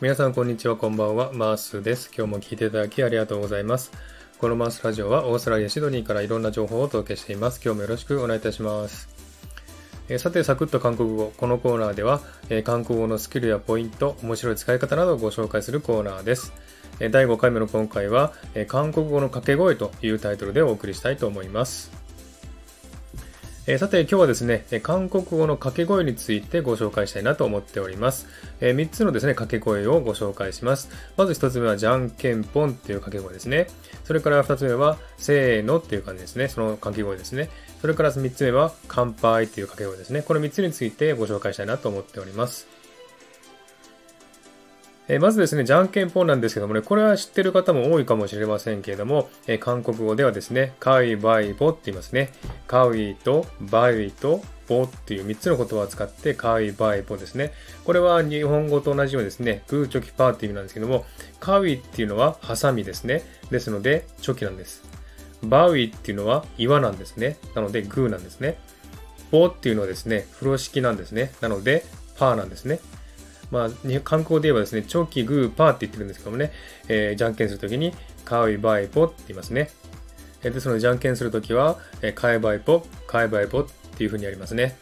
皆さんこんにちは、こんばんは。マースです。今日も聞いていただきありがとうございます。このマースラジオはオーストラリア・シドニーからいろんな情報をお届けしています。今日もよろしくお願いいたします。えさて、サクッと韓国語。このコーナーでは、え韓国語のスキルやポイント、面白い使い方などをご紹介するコーナーです。え第5回目の今回は、え韓国語の掛け声というタイトルでお送りしたいと思います。えー、さて今日はですね、韓国語の掛け声についてご紹介したいなと思っております。えー、3つのですね、掛け声をご紹介します。まず1つ目はじゃんけんぽんっていう掛け声ですね。それから2つ目はせーのっていう感じですね。その掛け声ですね。それから3つ目は乾杯っていう掛け声ですね。この3つについてご紹介したいなと思っております。えまずですね、じゃんけんぽんなんですけどもね、これは知ってる方も多いかもしれませんけれども、え韓国語ではですね、カウイバイボって言いますね。カウイとバイとボっていう3つの言葉を使ってカウイバイボですね。これは日本語と同じようにですね、グーチョキパーっていう意味なんですけども、カウイっていうのはハサミですね。ですので、チョキなんです。バウイっていうのは岩なんですね。なので、グーなんですね。ボっていうのはですね、風呂敷なんですね。なので、パーなんですね。まあ、観光で言えばですね、チョキ、グー、パーって言ってるんですけどもね、えー、じゃんけんするときに、カウイバイポって言いますね。で、そのじゃんけんするときは、えー、カイバイポ、カイバイポっていうふうにやりますね。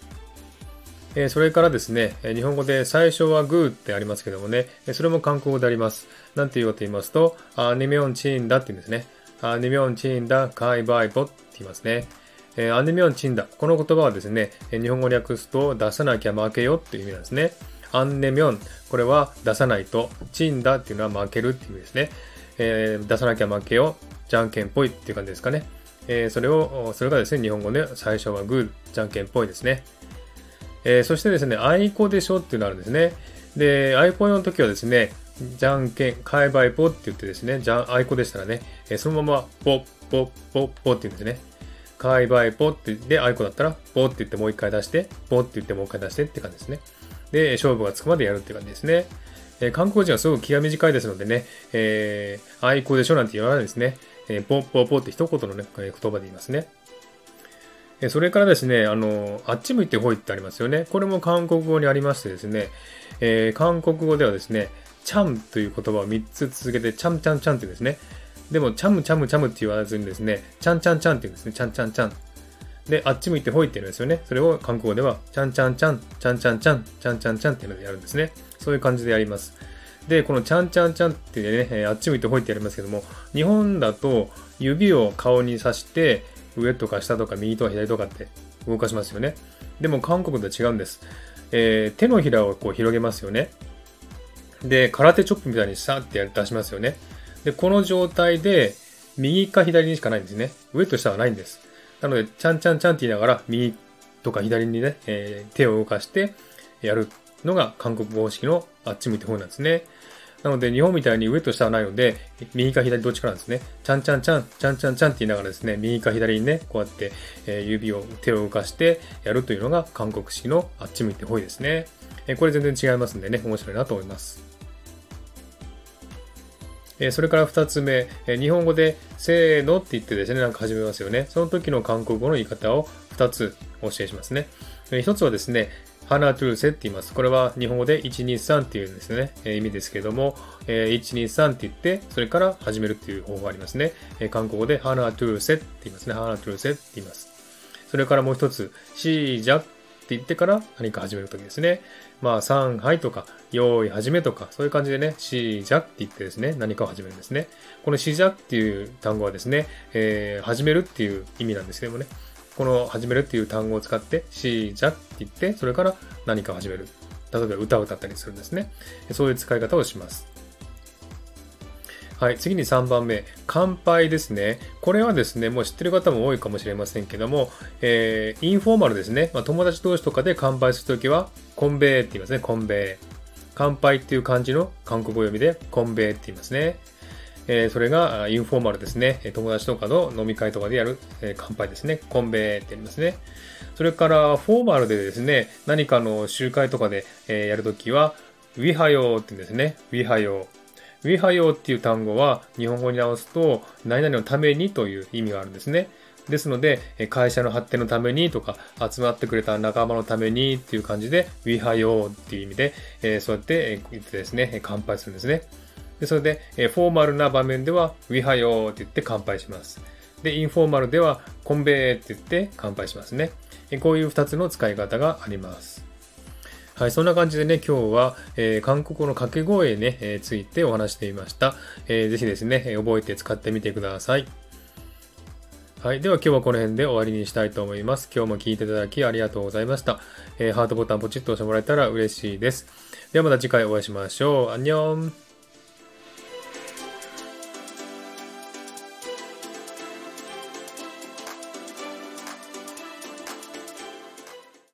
えー、それからですね、日本語で最初はグーってありますけどもね、それも韓国語であります。なんて言うかと言いますと、アニメオンチーンダって言うんですね。アニメオンチーンダ、カイバイポって言いますね。えー、アニメオンチーンダ。この言葉はですね、日本語に訳すと出さなきゃ負けよっていう意味なんですね。アンネミョン、これは出さないと、チンダっていうのは負けるっていう意味ですね。えー、出さなきゃ負けよ、じゃんけんぽいっていう感じですかね。えー、それを、それがですね、日本語で最初はグー、じゃんけんぽいですね。えー、そしてですね、あいこでしょっていうのがあるんですね。で、あいこの時はですね、じゃんけん、かいばいぽって言ってですね、じゃん、あいこでしたらね、えー、そのまま、ぽっ、ぽっ、ぽっ、ぽって言うんですね。かいばいぽって言って、あいこだったら、ぽって言ってもう一回出して、ぽって言ってもう一回出してって感じですね。で、勝負がつくまでやるって感じですね。えー、韓国人はすごく気が短いですのでね、えー、愛好でしょなんて言わないですね。えー、ポッポッポって一言のね、言葉で言いますね。えそれからですね、あの、あっち向いてほいってありますよね。これも韓国語にありましてですね、えー、韓国語ではですね、チャムという言葉を3つ続けて、チャムチャンチャンって言うんですね。でも、チャムチャムチャムって言わずにですね、チャンチャンチャンって言うんですね。チャンチャンチャン。で、あっち向いてほいって言うんですよね。それを韓国語では、ちゃんちゃんちゃん、ちゃんちゃんちゃん、ちゃんちゃんちゃんっていうのでやるんですね。そういう感じでやります。で、このちゃんちゃんちゃんってね、えあっち向いてほいってやりますけども、日本だと指を顔に刺して、上とか下とか右とか左とかって動かしますよね。でも韓国とは違うんです。えー、手のひらをこう広げますよね。で、空手チョップみたいにさってや出しますよね。で、この状態で、右か左にしかないんですね。上と下はないんです。なので、ちゃんちゃんちゃんって言いながら、右とか左にね、えー、手を動かしてやるのが韓国語式のあっち向いて方なんですね。なので、日本みたいに上と下はないので、右か左どっちかなんですね。ちゃんちゃんちゃん、ちゃんちゃんちゃんって言いながらですね、右か左にね、こうやって、えー、指を、手を動かしてやるというのが韓国式のあっち向いてほいですね。えー、これ全然違いますんでね、面白いなと思います。えそれから2つ目、え日本語でせーのって言ってですね、なんか始めますよね。その時の韓国語の言い方を2つお教えしますね。え1つはですね、ハナトゥルセって言います。これは日本語で123っていうんですね、え意味ですけども、え123って言って、それから始めるっていう方法がありますね。え韓国語でハナトゥルセって言いますね。ハナトゥルセって言います。それからもう一つ、シージャって言ってから何か始めるときですね。まあ、さん、はいとか、用意、始めとか、そういう感じでね、しじゃって言ってですね、何かを始めるんですね。このしじゃっていう単語はですね、えー、始めるっていう意味なんですけどもね、この始めるっていう単語を使って、しじゃって言って、それから何かを始める。例えば歌を歌ったりするんですね。そういう使い方をします。はい、次に3番目、乾杯ですね。これはですね、もう知ってる方も多いかもしれませんけども、えー、インフォーマルですね。まあ、友達同士とかで乾杯するときは、コンベーって言いますね、コンベー。乾杯っていう漢字の韓国語読みで、コンベーって言いますね。えー、それがインフォーマルですね。友達とかの飲み会とかでやる、えー、乾杯ですね。コンベーって言いますね。それからフォーマルでですね、何かの集会とかで、えー、やるときは、ウィハヨーって言うんですね。ウィハヨー。ウィハヨーっていう単語は日本語に直すと何々のためにという意味があるんですね。ですので、会社の発展のためにとか、集まってくれた仲間のためにっていう感じで、We h i r っていう意味で、えそうやって言ってですね、乾杯するんですね。でそれで、えフォーマルな場面では、We h i r って言って乾杯します。で、インフォーマルでは、コンベーって言って乾杯しますね。こういう2つの使い方があります。はい、そんな感じでね、今日は、えー、韓国語の掛け声ね、えー、ついてお話していました。えー、ぜひですね、覚えて使ってみてください。はい。では今日はこの辺で終わりにしたいと思います。今日も聴いていただきありがとうございました。えー、ハートボタンポチッと押してもらえたら嬉しいです。ではまた次回お会いしましょう。アンニョン